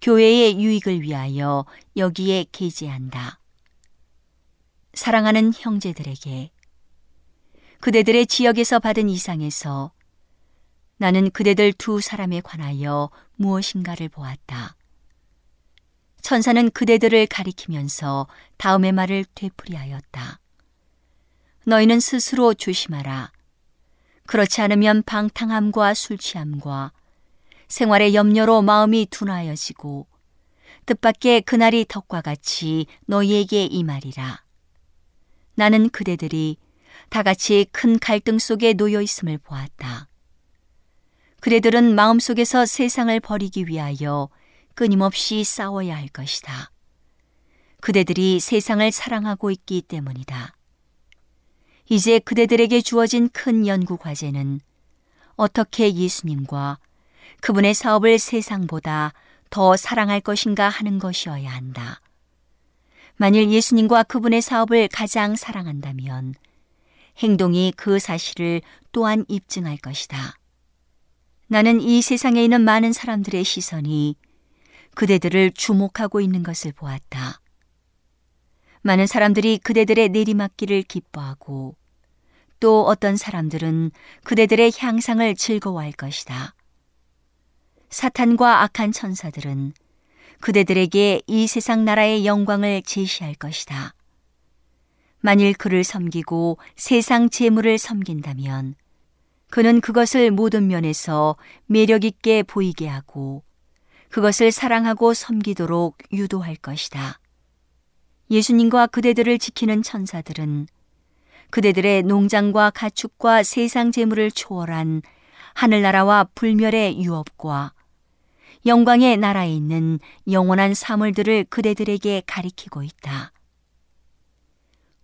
교회의 유익을 위하여 여기에 게재한다. 사랑하는 형제들에게 그대들의 지역에서 받은 이상에서 나는 그대들 두 사람에 관하여 무엇인가를 보았다. 천사는 그대들을 가리키면서 다음의 말을 되풀이하였다. 너희는 스스로 조심하라. 그렇지 않으면 방탕함과 술 취함과 생활의 염려로 마음이 둔하여지고 뜻밖의 그날이 덕과 같이 너희에게 임하리라. 나는 그대들이 다 같이 큰 갈등 속에 놓여 있음을 보았다. 그대들은 마음속에서 세상을 버리기 위하여 끊임없이 싸워야 할 것이다. 그대들이 세상을 사랑하고 있기 때문이다. 이제 그대들에게 주어진 큰 연구 과제는 어떻게 예수님과 그분의 사업을 세상보다 더 사랑할 것인가 하는 것이어야 한다. 만일 예수님과 그분의 사업을 가장 사랑한다면 행동이 그 사실을 또한 입증할 것이다. 나는 이 세상에 있는 많은 사람들의 시선이 그대들을 주목하고 있는 것을 보았다. 많은 사람들이 그대들의 내리막길을 기뻐하고 또 어떤 사람들은 그대들의 향상을 즐거워할 것이다. 사탄과 악한 천사들은 그대들에게 이 세상 나라의 영광을 제시할 것이다. 만일 그를 섬기고 세상 재물을 섬긴다면 그는 그것을 모든 면에서 매력 있게 보이게 하고 그것을 사랑하고 섬기도록 유도할 것이다. 예수님과 그대들을 지키는 천사들은 그대들의 농장과 가축과 세상 재물을 초월한 하늘나라와 불멸의 유업과 영광의 나라에 있는 영원한 사물들을 그대들에게 가리키고 있다.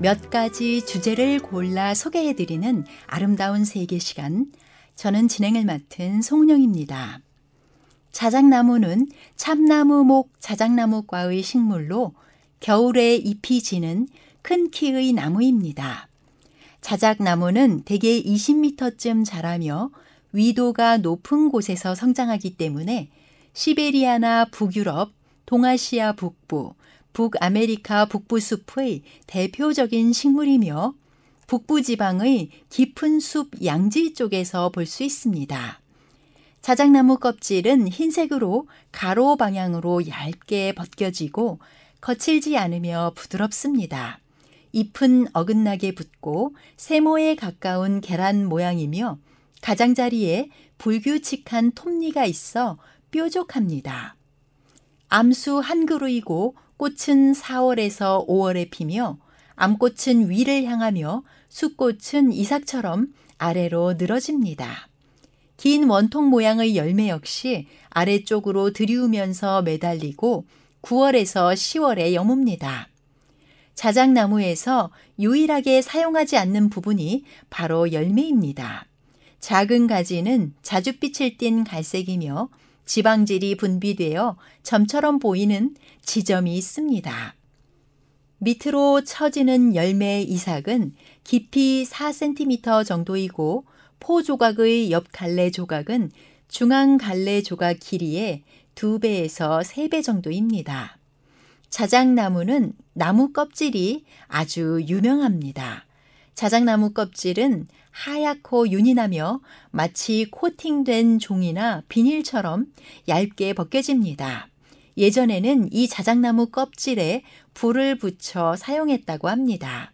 몇 가지 주제를 골라 소개해 드리는 아름다운 세계 시간. 저는 진행을 맡은 송령입니다. 자작나무는 참나무 목 자작나무과의 식물로 겨울에 잎이 지는 큰 키의 나무입니다. 자작나무는 대개 20m쯤 자라며 위도가 높은 곳에서 성장하기 때문에 시베리아나 북유럽, 동아시아 북부, 북아메리카 북부 숲의 대표적인 식물이며 북부 지방의 깊은 숲 양지 쪽에서 볼 수 있습니다. 자작나무 껍질은 흰색으로 가로 방향으로 얇게 벗겨지고 거칠지 않으며 부드럽습니다. 잎은 어긋나게 붙고 세모에 가까운 계란 모양이며 가장자리에 불규칙한 톱니가 있어 뾰족합니다. 암수 한 그루이고 꽃은 4월에서 5월에 피며 암꽃은 위를 향하며 숫꽃은 이삭처럼 아래로 늘어집니다. 긴 원통 모양의 열매 역시 아래쪽으로 들이우면서 매달리고 9월에서 10월에 여뭅니다. 자작나무에서 유일하게 사용하지 않는 부분이 바로 열매입니다. 작은 가지는 자줏빛을 띤 갈색이며 지방질이 분비되어 점처럼 보이는 지점이 있습니다. 밑으로 처지는 열매 이삭은 깊이 4cm 정도이고 포 조각의 옆 갈래 조각은 중앙 갈래 조각 길이의 2배에서 3배 정도입니다. 자작나무는 나무 껍질이 아주 유명합니다. 자작나무 껍질은 하얗고 윤이 나며 마치 코팅된 종이나 비닐처럼 얇게 벗겨집니다. 예전에는 이 자작나무 껍질에 불을 붙여 사용했다고 합니다.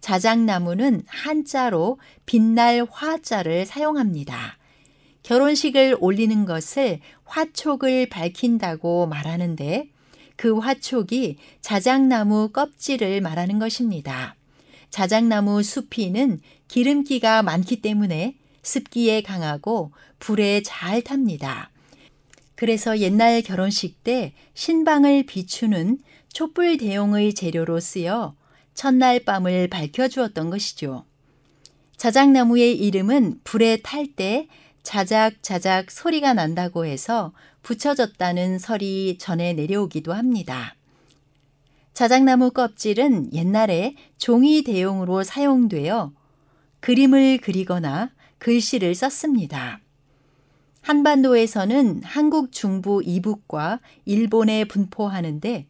자작나무는 한자로 빛날 화자를 사용합니다. 결혼식을 올리는 것을 화촉을 밝힌다고 말하는데 그 화촉이 자작나무 껍질을 말하는 것입니다. 자작나무 수피는 기름기가 많기 때문에 습기에 강하고 불에 잘 탑니다. 그래서 옛날 결혼식 때 신방을 비추는 촛불 대용의 재료로 쓰여 첫날 밤을 밝혀주었던 것이죠. 자작나무의 이름은 불에 탈 때 자작자작 소리가 난다고 해서 붙여졌다는 설이 전해 내려오기도 합니다. 자작나무 껍질은 옛날에 종이 대용으로 사용되어 그림을 그리거나 글씨를 썼습니다. 한반도에서는 한국 중부 이북과 일본에 분포하는데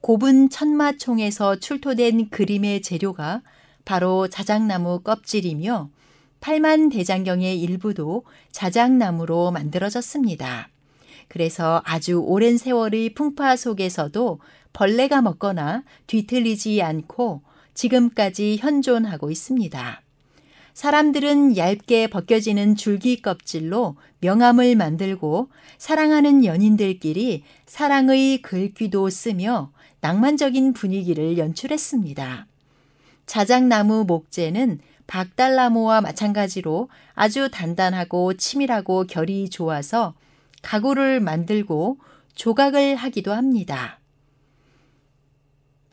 고분 천마총에서 출토된 그림의 재료가 바로 자작나무 껍질이며 팔만 대장경의 일부도 자작나무로 만들어졌습니다. 그래서 아주 오랜 세월의 풍파 속에서도 벌레가 먹거나 뒤틀리지 않고 지금까지 현존하고 있습니다. 사람들은 얇게 벗겨지는 줄기 껍질로 명함을 만들고 사랑하는 연인들끼리 사랑의 글귀도 쓰며 낭만적인 분위기를 연출했습니다. 자작나무 목재는 박달나무와 마찬가지로 아주 단단하고 치밀하고 결이 좋아서 가구를 만들고 조각을 하기도 합니다.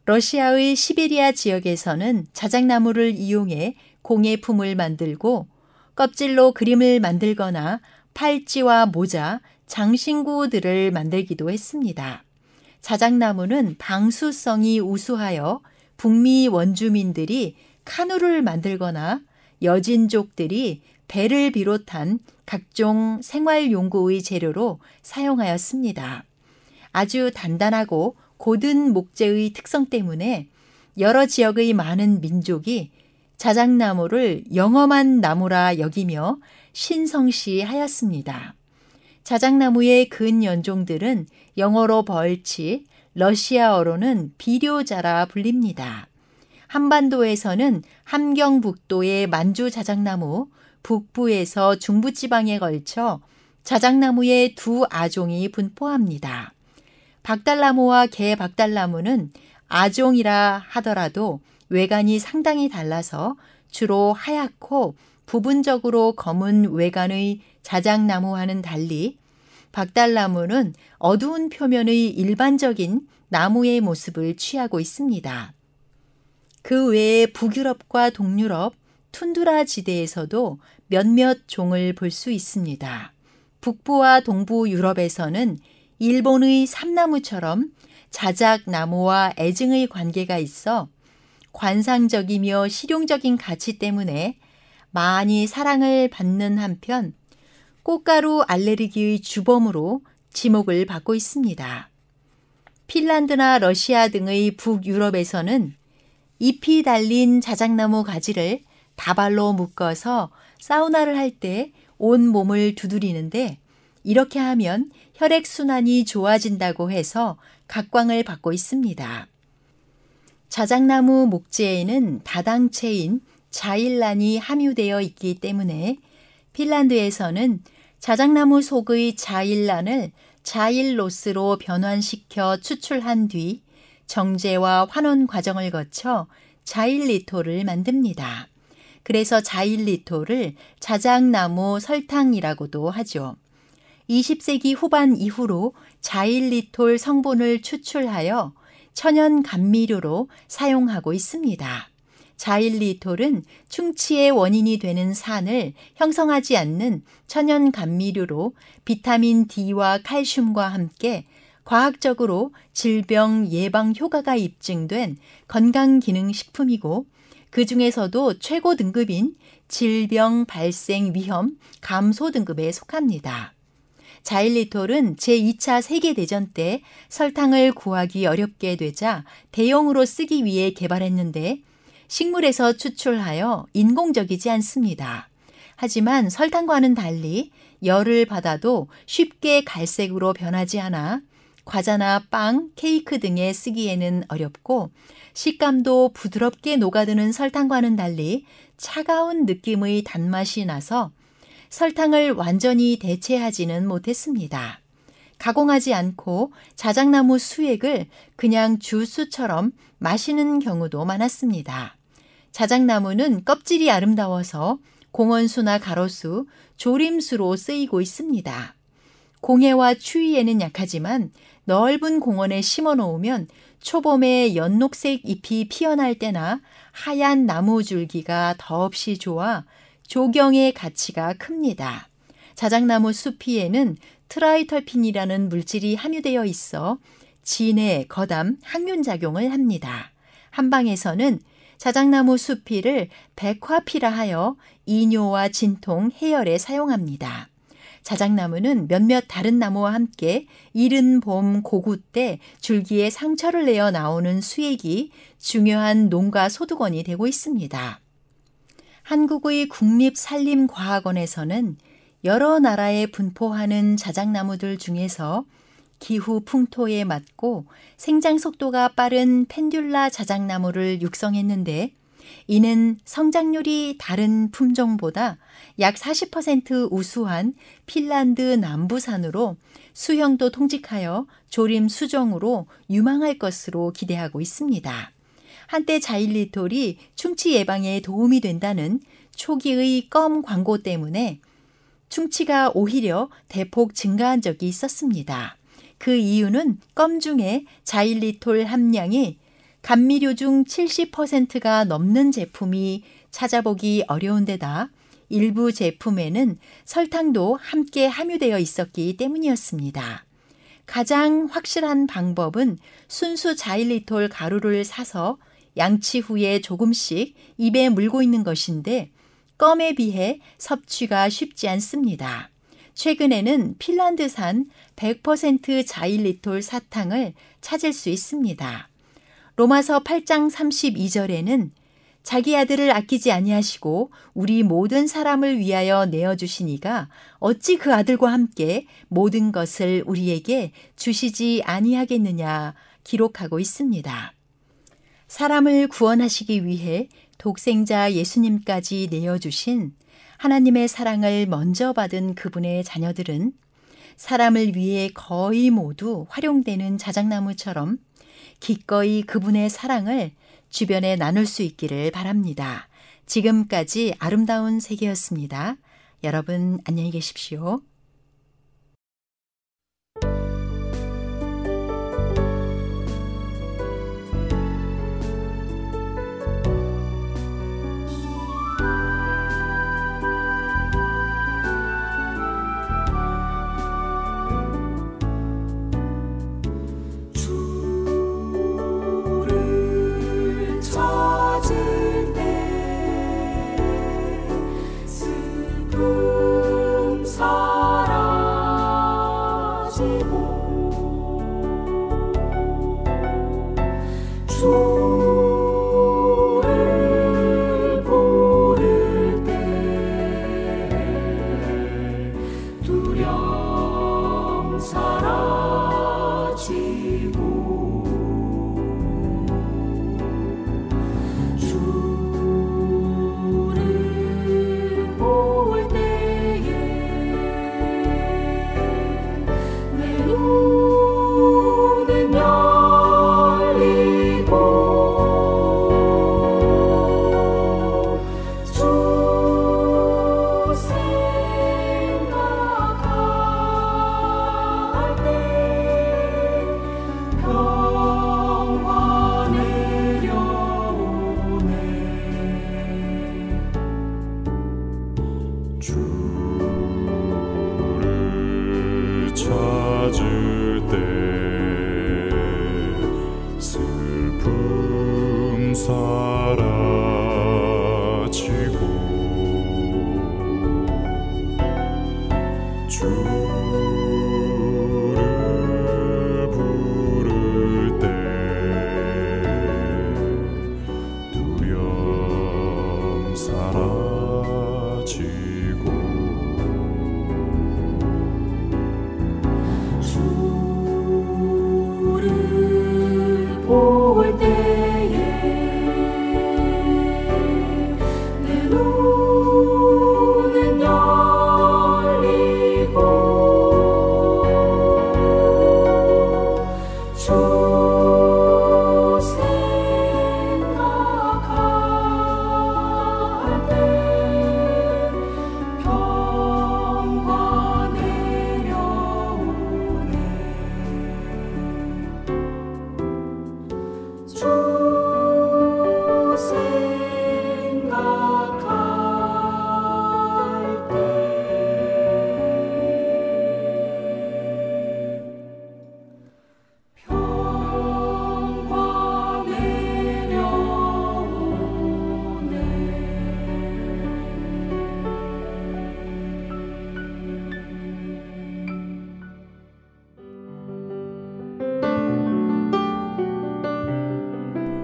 러시아의 시베리아 지역에서는 자작나무를 이용해 공예품을 만들고 껍질로 그림을 만들거나 팔찌와 모자, 장신구들을 만들기도 했습니다. 자작나무는 방수성이 우수하여 북미 원주민들이 카누를 만들거나 여진족들이 배를 비롯한 각종 생활용구의 재료로 사용하였습니다. 아주 단단하고 고든 목재의 특성 때문에 여러 지역의 많은 민족이 자작나무를 영험한 나무라 여기며 신성시하였습니다. 자작나무의 근 연종들은 영어로 벌치, 러시아어로는 비료자라 불립니다. 한반도에서는 함경북도의 만주 자작나무, 북부에서 중부지방에 걸쳐 자작나무의 두 아종이 분포합니다. 박달나무와 개박달나무는 아종이라 하더라도 외관이 상당히 달라서 주로 하얗고 부분적으로 검은 외관의 자작나무와는 달리 박달나무는 어두운 표면의 일반적인 나무의 모습을 취하고 있습니다. 그 외에 북유럽과 동유럽, 툰드라 지대에서도 몇몇 종을 볼 수 있습니다. 북부와 동부 유럽에서는 일본의 삼나무처럼 자작나무와 애증의 관계가 있어 관상적이며 실용적인 가치 때문에 많이 사랑을 받는 한편 꽃가루 알레르기의 주범으로 지목을 받고 있습니다. 핀란드나 러시아 등의 북유럽에서는 잎이 달린 자작나무 가지를 다발로 묶어서 사우나를 할 때 온 몸을 두드리는데 이렇게 하면 혈액순환이 좋아진다고 해서 각광을 받고 있습니다. 자작나무 목재에는 다당체인 자일란이 함유되어 있기 때문에 핀란드에서는 자작나무 속의 자일란을 자일로스로 변환시켜 추출한 뒤 정제와 환원 과정을 거쳐 자일리토를 만듭니다. 그래서 자일리토를 자작나무 설탕이라고도 하죠. 20세기 후반 이후로 자일리톨 성분을 추출하여 천연 감미료로 사용하고 있습니다. 자일리톨은 충치의 원인이 되는 산을 형성하지 않는 천연 감미료로 비타민 D와 칼슘과 함께 과학적으로 질병 예방 효과가 입증된 건강기능식품이고 그 중에서도 최고 등급인 질병 발생 위험 감소 등급에 속합니다. 자일리톨은 제2차 세계대전 때 설탕을 구하기 어렵게 되자 대용으로 쓰기 위해 개발했는데 식물에서 추출하여 인공적이지 않습니다. 하지만 설탕과는 달리 열을 받아도 쉽게 갈색으로 변하지 않아 과자나 빵, 케이크 등에 쓰기에는 어렵고 식감도 부드럽게 녹아드는 설탕과는 달리 차가운 느낌의 단맛이 나서 설탕을 완전히 대체하지는 못했습니다. 가공하지 않고 자작나무 수액을 그냥 주스처럼 마시는 경우도 많았습니다. 자작나무는 껍질이 아름다워서 공원수나 가로수, 조림수로 쓰이고 있습니다. 공해와 추위에는 약하지만 넓은 공원에 심어 놓으면 초봄에 연녹색 잎이 피어날 때나 하얀 나무 줄기가 더없이 좋아 조경의 가치가 큽니다. 자작나무 수피에는 triterpene이라는 물질이 함유되어 있어 진해, 거담, 항균 작용을 합니다. 한방에서는 자작나무 수피를 백화피라 하여 이뇨와 진통, 해열에 사용합니다. 자작나무는 몇몇 다른 나무와 함께 이른 봄 곡우 때 줄기에 상처를 내어 나오는 수액이 중요한 농가 소득원이 되고 있습니다. 한국의 국립산림과학원에서는 여러 나라에 분포하는 자작나무들 중에서 기후 풍토에 맞고 생장 속도가 빠른 펜듈라 자작나무를 육성했는데 이는 성장률이 다른 품종보다 약 40% 우수한 핀란드 남부산으로 수형도 통직하여 조림 수종으로 유망할 것으로 기대하고 있습니다. 한때 자일리톨이 충치 예방에 도움이 된다는 초기의 껌 광고 때문에 충치가 오히려 대폭 증가한 적이 있었습니다. 그 이유는 껌 중에 자일리톨 함량이 감미료 중 70%가 넘는 제품이 찾아보기 어려운 데다 일부 제품에는 설탕도 함께 함유되어 있었기 때문이었습니다. 가장 확실한 방법은 순수 자일리톨 가루를 사서 양치 후에 조금씩 입에 물고 있는 것인데 껌에 비해 섭취가 쉽지 않습니다. 최근에는 핀란드산 100% 자일리톨 사탕을 찾을 수 있습니다. 로마서 8장 32절에는 자기 아들을 아끼지 아니하시고 우리 모든 사람을 위하여 내어 주시니가 어찌 그 아들과 함께 모든 것을 우리에게 주시지 아니하겠느냐 기록하고 있습니다. 사람을 구원하시기 위해 독생자 예수님까지 내어 주신 하나님의 사랑을 먼저 받은 그분의 자녀들은 사람을 위해 거의 모두 활용되는 자작나무처럼 기꺼이 그분의 사랑을 주변에 나눌 수 있기를 바랍니다. 지금까지 아름다운 세계였습니다. 여러분 안녕히 계십시오.